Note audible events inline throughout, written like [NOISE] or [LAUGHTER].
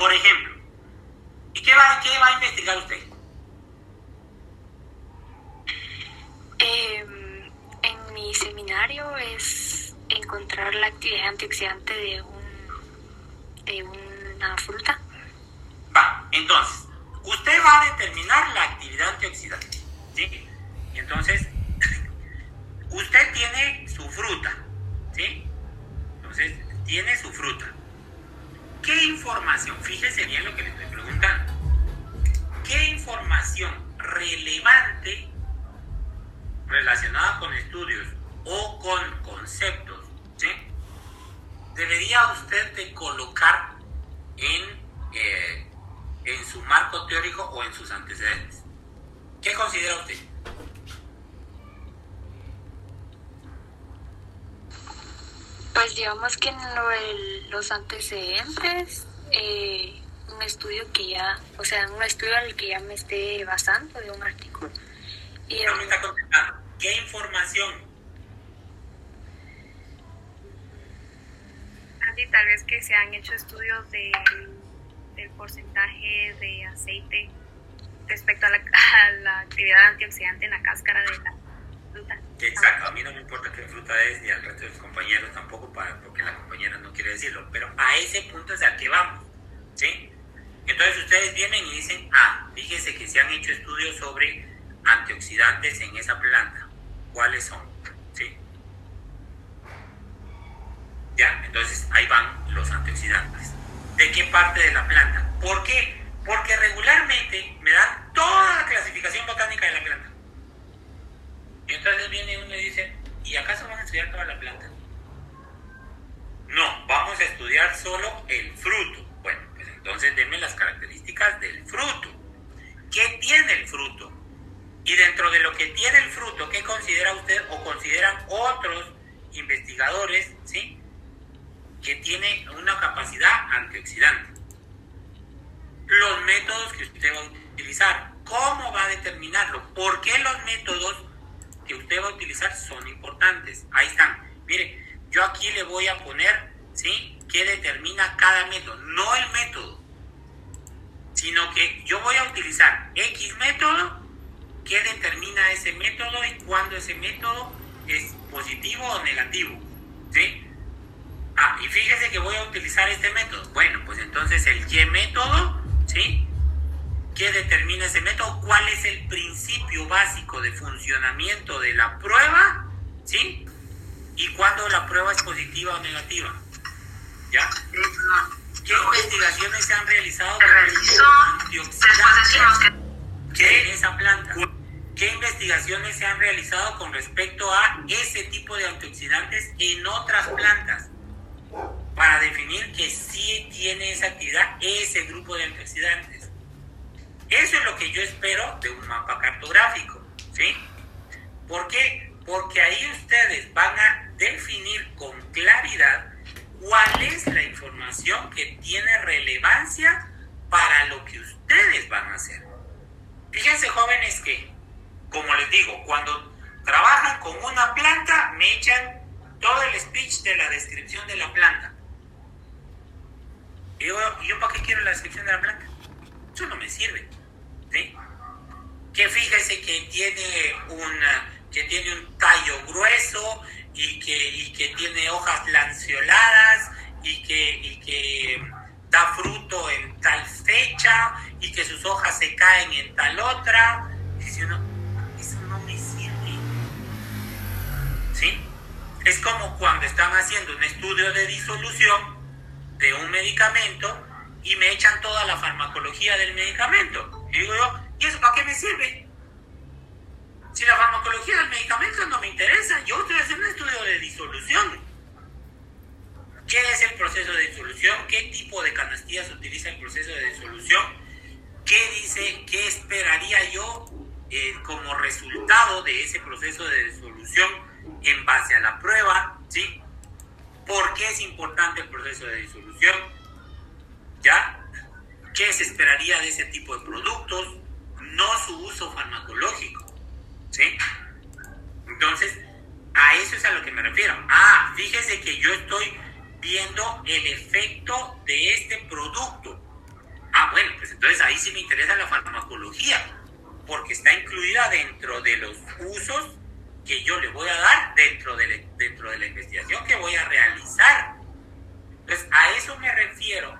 Por ejemplo, ¿y qué va, qué va a investigar usted? Em, en mi seminario es encontrar la actividad antioxidante de, un, de una fruta. Va, entonces, usted va a determinar la actividad antioxidante. ¿sí? Entonces, [LAUGHS] usted tiene su fruta. ¿sí? Entonces, tiene su fruta. ¿Qué información? Fíjese bien lo que le estoy preguntando. ¿Qué información relevante relacionada con estudios o con conceptos ¿sí? debería usted de colocar en, eh, en su marco teórico o en sus antecedentes? ¿Qué considera usted? Pues digamos que en lo de los antecedentes, eh, un estudio que ya, o sea, un estudio al que ya me esté basando de un artículo. Y no me está contestando. ¿Qué información? Así tal vez que se han hecho estudios de, del porcentaje de aceite respecto a la, [LAUGHS] a la actividad antioxidante en la cáscara de la fruta. Exacto, a mí no me importa qué fruta es ni al resto de los compañeros tampoco, para, porque la compañera no quiere decirlo, pero a ese punto es al que vamos, ¿sí? Entonces ustedes vienen y dicen, ah, fíjese que se han hecho estudios sobre antioxidantes en esa planta. ¿Cuáles son? ¿Sí? Ya, entonces ahí van los antioxidantes. ¿De qué parte de la planta? ¿Por qué? Porque regularmente me dan toda la clasificación botánica de la planta. Y entonces viene uno y dice, ¿y acaso van a estudiar toda la planta? No, vamos a estudiar solo el fruto. Bueno, pues entonces denme las características del fruto. ¿Qué tiene el fruto? Y dentro de lo que tiene el fruto, ¿qué considera usted o consideran otros investigadores, ¿sí? Que tiene una capacidad antioxidante. Los que usted va a utilizar, ¿cómo va a determinarlo? ¿Por qué los métodos que usted va a utilizar son importantes? Ahí están. Mire, yo aquí le voy a poner, ¿sí? ¿Qué determina cada método? No el método, sino que yo voy a utilizar X método qué determina ese método y cuándo ese método es positivo o negativo. ¿Sí? Ah, y fíjese que voy a utilizar este método. Bueno, pues entonces el qué método, ¿sí? ¿Qué determina ese método? ¿Cuál es el principio básico de funcionamiento de la prueba? ¿Sí? ¿Y cuándo la prueba es positiva o negativa? ¿Ya? ¿Qué investigaciones se han realizado? ¿Qué en esa planta? ¿Qué investigaciones se han realizado con respecto a ese tipo de antioxidantes en otras plantas? Para definir que sí tiene esa actividad ese grupo de antioxidantes. Eso es lo que yo espero de un mapa cartográfico, ¿sí? ¿Por qué? Porque ahí ustedes van a definir con claridad cuál es la información que tiene relevancia para lo que ustedes van a hacer. Fíjense jóvenes que como les digo, cuando trabajan con una planta, me echan todo el speech de la descripción de la planta. Y yo, ¿yo para qué quiero la descripción de la planta? Eso no me sirve. ¿Sí? Que fíjese que tiene, una, que tiene un tallo grueso y que, y que tiene hojas lanceoladas y que, y que da fruto en tal fecha y que sus hojas se caen en tal otra. Dice uno, Es como cuando están haciendo un estudio de disolución de un medicamento y me echan toda la farmacología del medicamento. Y digo yo, ¿y eso para qué me sirve? Si la farmacología del medicamento no me interesa, yo estoy haciendo un estudio de disolución. ¿Qué es el proceso de disolución? ¿Qué tipo de canastillas utiliza el proceso de disolución? ¿Qué dice, qué esperaría yo eh, como resultado de ese proceso de disolución? en base a la prueba, ¿sí? ¿Por qué es importante el proceso de disolución? ¿Ya? ¿Qué se esperaría de ese tipo de productos? No su uso farmacológico, ¿sí? Entonces, a eso es a lo que me refiero. Ah, fíjese que yo estoy viendo el efecto de este producto. Entonces ahí sí me interesa la farmacología, porque está incluida dentro de los usos que yo le voy a dar dentro de, dentro de la investigación que voy a realizar. Entonces a eso me refiero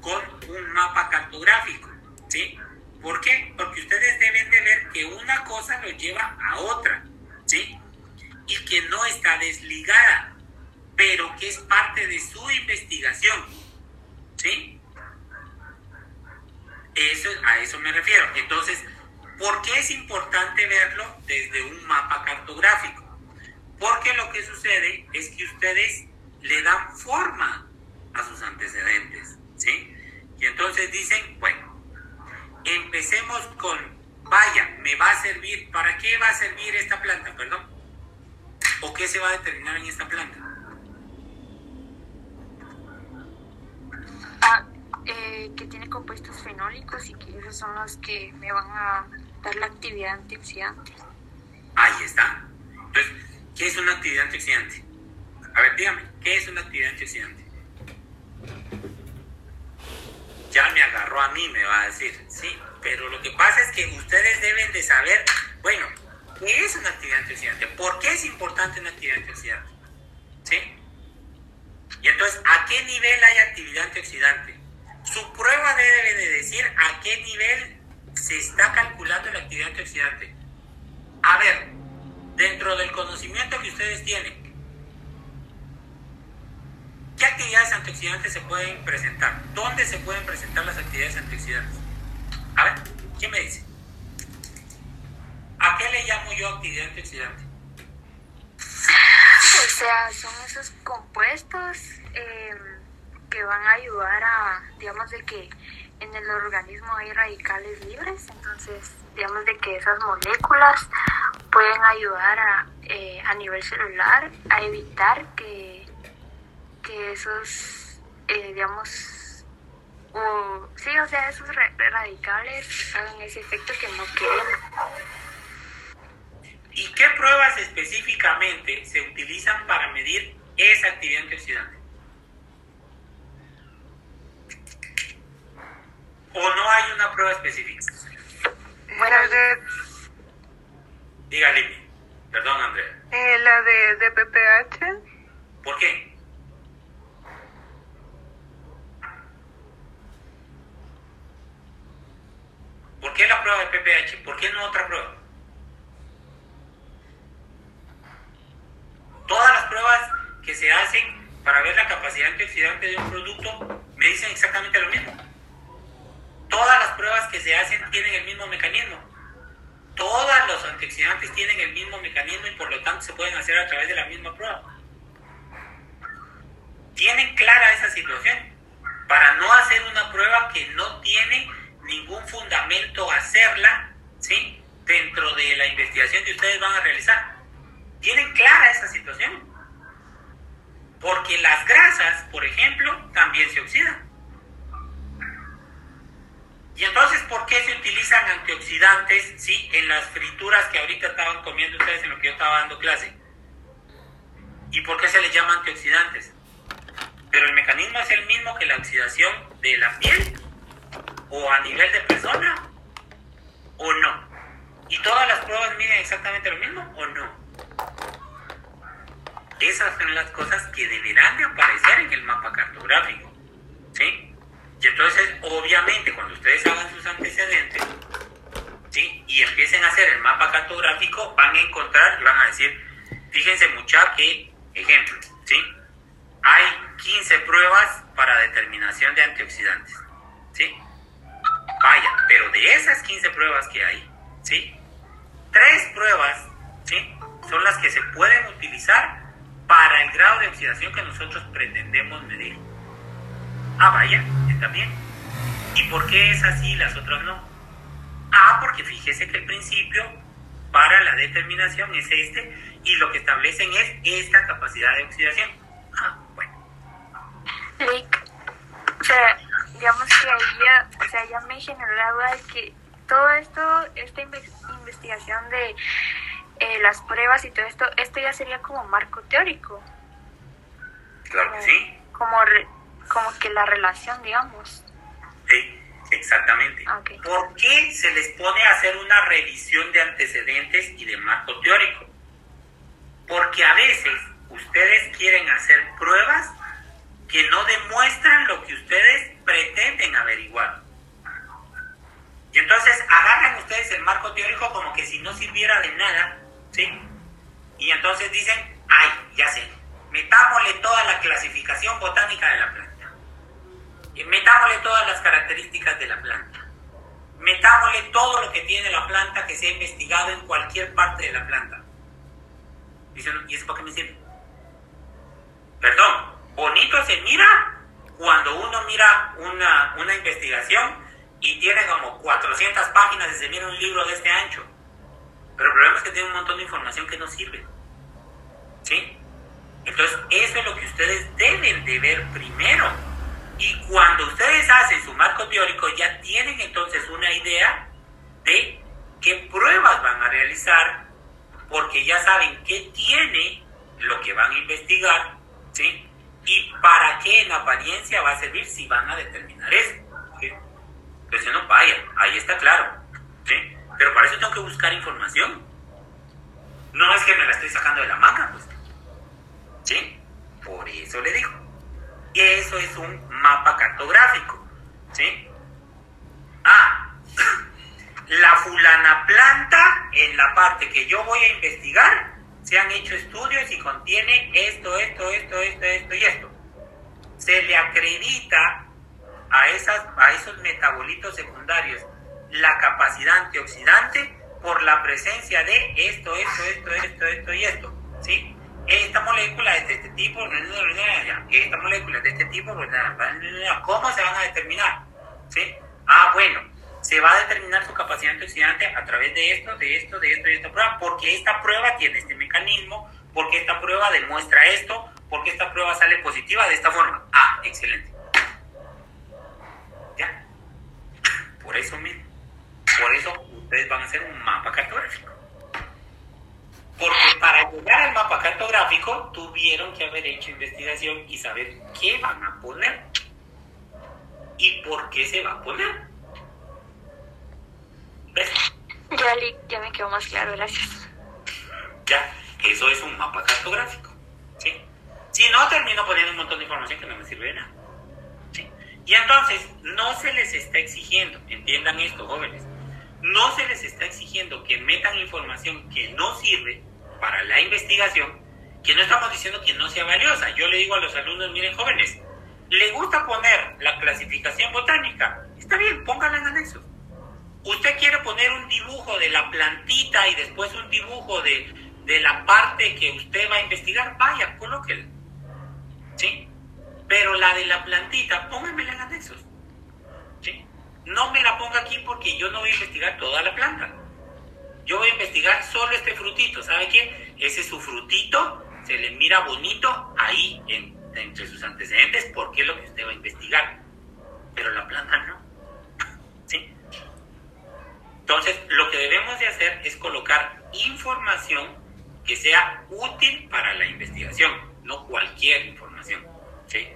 con un mapa cartográfico, ¿sí? ¿Por qué? Porque ustedes deben de ver que una cosa lo lleva a otra, ¿sí? Y que no está desligada, pero que es parte de su investigación, ¿sí? Eso, a eso me refiero. Entonces, ¿por qué es importante verlo desde un mapa cartográfico? Porque lo que sucede es que ustedes le dan forma a sus antecedentes, ¿sí? Y entonces dicen, bueno, empecemos con, vaya, me va a servir, ¿para qué va a servir esta planta, perdón? ¿O qué se va a determinar en esta planta? Ah, eh, que tiene compuestos fenólicos y que esos son los que me van a dar la actividad antioxidante. Ahí está. Entonces, ¿qué es una actividad antioxidante? A ver, dígame, ¿qué es una actividad antioxidante? Ya me agarró a mí, me va a decir, sí, pero lo que pasa es que ustedes deben de saber, bueno, ¿qué es una actividad antioxidante? ¿Por qué es importante una actividad antioxidante? ¿Sí? Y entonces, ¿a qué nivel hay actividad antioxidante? Su prueba debe de decir a qué nivel se está calculando la actividad antioxidante. A ver, dentro del conocimiento que ustedes tienen, ¿qué actividades antioxidantes se pueden presentar? ¿Dónde se pueden presentar las actividades antioxidantes? A ver, ¿quién me dice? ¿A qué le llamo yo actividad antioxidante? O sea, son esos compuestos eh, que van a ayudar a, digamos, de que en el organismo hay radicales libres, entonces, digamos, de que esas moléculas pueden ayudar a, eh, a nivel celular a evitar que, que esos, eh, digamos, o, sí, o sea, esos ra- radicales hagan ese efecto que no queremos. ¿Y qué pruebas específicamente se utilizan para medir esa actividad antioxidante? ¿O no hay una prueba específica? Bueno, de, Diga, Lili. Perdón, Andrea. eh, la de, de PPH, ¿Por qué? ¿Por PPH? ¿Por qué no otra prueba? Todas las pruebas que se hacen para ver la capacidad antioxidante de un producto me dicen exactamente lo mismo. Todas las pruebas que se hacen tienen el mismo mecanismo. Todos los antioxidantes tienen el mismo mecanismo y por lo tanto se pueden hacer a través de la misma prueba. Tienen clara esa situación para no hacer una prueba que no tiene ningún fundamento hacerla, ¿sí? Dentro de la investigación que ustedes van a realizar. Tienen clara esa situación. Porque las grasas, por ejemplo, también se oxidan. Y entonces, ¿por qué se utilizan antioxidantes, sí, en las frituras que ahorita estaban comiendo ustedes en lo que yo estaba dando clase? ¿Y por qué se les llama antioxidantes? Pero el mecanismo es el mismo que la oxidación de la piel, o a nivel de persona, o no. ¿Y todas las pruebas miden exactamente lo mismo, o no? Esas son las cosas que deberán de aparecer en el mapa cartográfico, ¿sí? Y entonces, obviamente, cuando ustedes hagan sus antecedentes, ¿sí? Y empiecen a hacer el mapa cartográfico, van a encontrar y van a decir, fíjense mucha que, ejemplo, ¿sí? Hay 15 pruebas para determinación de antioxidantes, ¿sí? Pero de esas 15 pruebas que hay, ¿sí? Tres pruebas, ¿sí? Son las que se pueden utilizar para el grado de oxidación que nosotros pretendemos medir. Ah, vaya, está bien. ¿Y por qué es así y las otras no? Ah, porque fíjese que el principio para la determinación es este y lo que establecen es esta capacidad de oxidación. Ah, bueno. Digamos que ahí ya, o sea, ya me generó la duda de que todo esto, esta inve- investigación de eh, las pruebas y todo esto, esto ya sería como marco teórico, Claro que sí. como, re- como que la relación, digamos. Sí, Exactamente. Ok. ¿Por qué se les pone a hacer una revisión de antecedentes y de marco teórico? Porque a veces ustedes quieren hacer pruebas que no demuestran lo que ustedes pretenden averiguar. Y entonces agarran ustedes el marco teórico como que si no sirviera de nada, ¿sí? Y entonces dicen, ay, ya sé, metámosle toda la clasificación botánica de la planta. Metámosle todas las características de la planta. Metámosle todo lo que tiene la planta que se ha investigado en cualquier parte de la planta. Dicen, ¿y eso para qué me sirve? Perdón, bonito se mira cuando uno mira una, una investigación y tiene como 400 páginas y se mira un libro de este ancho. Pero el problema es que tiene un montón de información que no sirve. ¿Sí? Entonces, eso es lo que ustedes deben de ver primero. Y cuando ustedes hacen su marco teórico, ya tienen entonces una idea de qué pruebas van a realizar, porque ya saben qué tiene lo que van a investigar, ¿sí? Y para qué en apariencia va a servir si van a determinar eso. ¿sí? Entonces, no vaya, ahí está claro, ¿sí? Pero para eso tengo que buscar información. No es que me la estoy sacando de la manga, pues. ¿Sí? Por eso le digo. Eso es un mapa cartográfico. ¿Sí? Ah, [LAUGHS] la fulana planta, en la parte que yo voy a investigar, se han hecho estudios y contiene esto, esto, esto, esto, esto y esto. Se le acredita a, esas, a esos metabolitos secundarios la capacidad antioxidante por la presencia de esto, esto, esto, esto, esto y esto. ¿Sí? esta molécula es de este tipo, esta molécula es de este tipo, ¿cómo se van a determinar? ¿Sí? Ah, bueno, se va a determinar su capacidad antioxidante a través de esto, de esto, de esto y esta prueba, porque esta prueba tiene este mecanismo, porque esta prueba demuestra esto, porque esta prueba sale positiva de esta forma. Ah, excelente. ¿Ya? Por eso mismo. Por eso ustedes van a hacer un mapa cartográfico. Porque para llegar al mapa cartográfico tuvieron que haber hecho investigación y saber qué van a poner y por qué se va a poner. ¿Ves? Ya, ya me quedó más claro, gracias. Ya, eso es un mapa cartográfico. ¿sí? Si no, termino poniendo un montón de información que no me sirve de nada. Y entonces, no se les está exigiendo, entiendan esto, jóvenes, no se les está exigiendo que metan información que no sirve para la investigación, que no estamos diciendo que no sea valiosa. Yo le digo a los alumnos, miren jóvenes, ¿le gusta poner la clasificación botánica? Está bien, póngala en anexos. Usted quiere poner un dibujo de la plantita y después un dibujo de, de la parte que usted va a investigar, vaya, colóquela. ¿Sí? Pero la de la plantita, póngamela en anexos. ¿Sí? No me la ponga aquí porque yo no voy a investigar toda la planta. Yo voy a investigar solo este frutito. ¿Sabe qué? Ese es su frutito, se le mira bonito ahí en, entre sus antecedentes porque es lo que usted va a investigar. Pero la planta no. Entonces, lo que debemos de hacer es colocar información que sea útil para la investigación, no cualquier información. ¿Sí?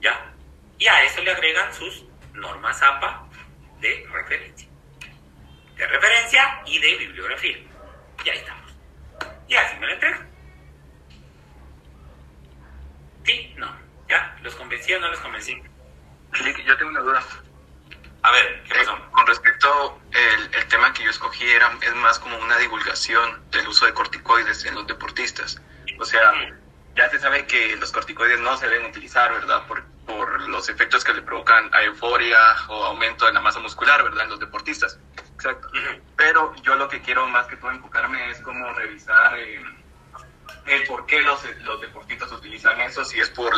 ¿Ya? Y a eso le agregan sus normas APA de referencia de referencia y de bibliografía. Ya estamos. Y así me lo entregan. ¿Sí? No. ¿Ya? ¿Los convencí o no los convencí? Yo tengo una duda. A ver, ¿qué pasó? Eh, con respecto el, el tema que escogí era es más como una divulgación del uso de corticoides en los deportistas. O sea, ya se sabe que los corticoides no se deben utilizar, ¿verdad? Por, por los efectos que le provocan a euforia o aumento de la masa muscular, ¿verdad? En los deportistas. Exacto. Pero yo lo que quiero más que todo enfocarme es como revisar eh, el por qué los, los deportistas utilizan eso, si es por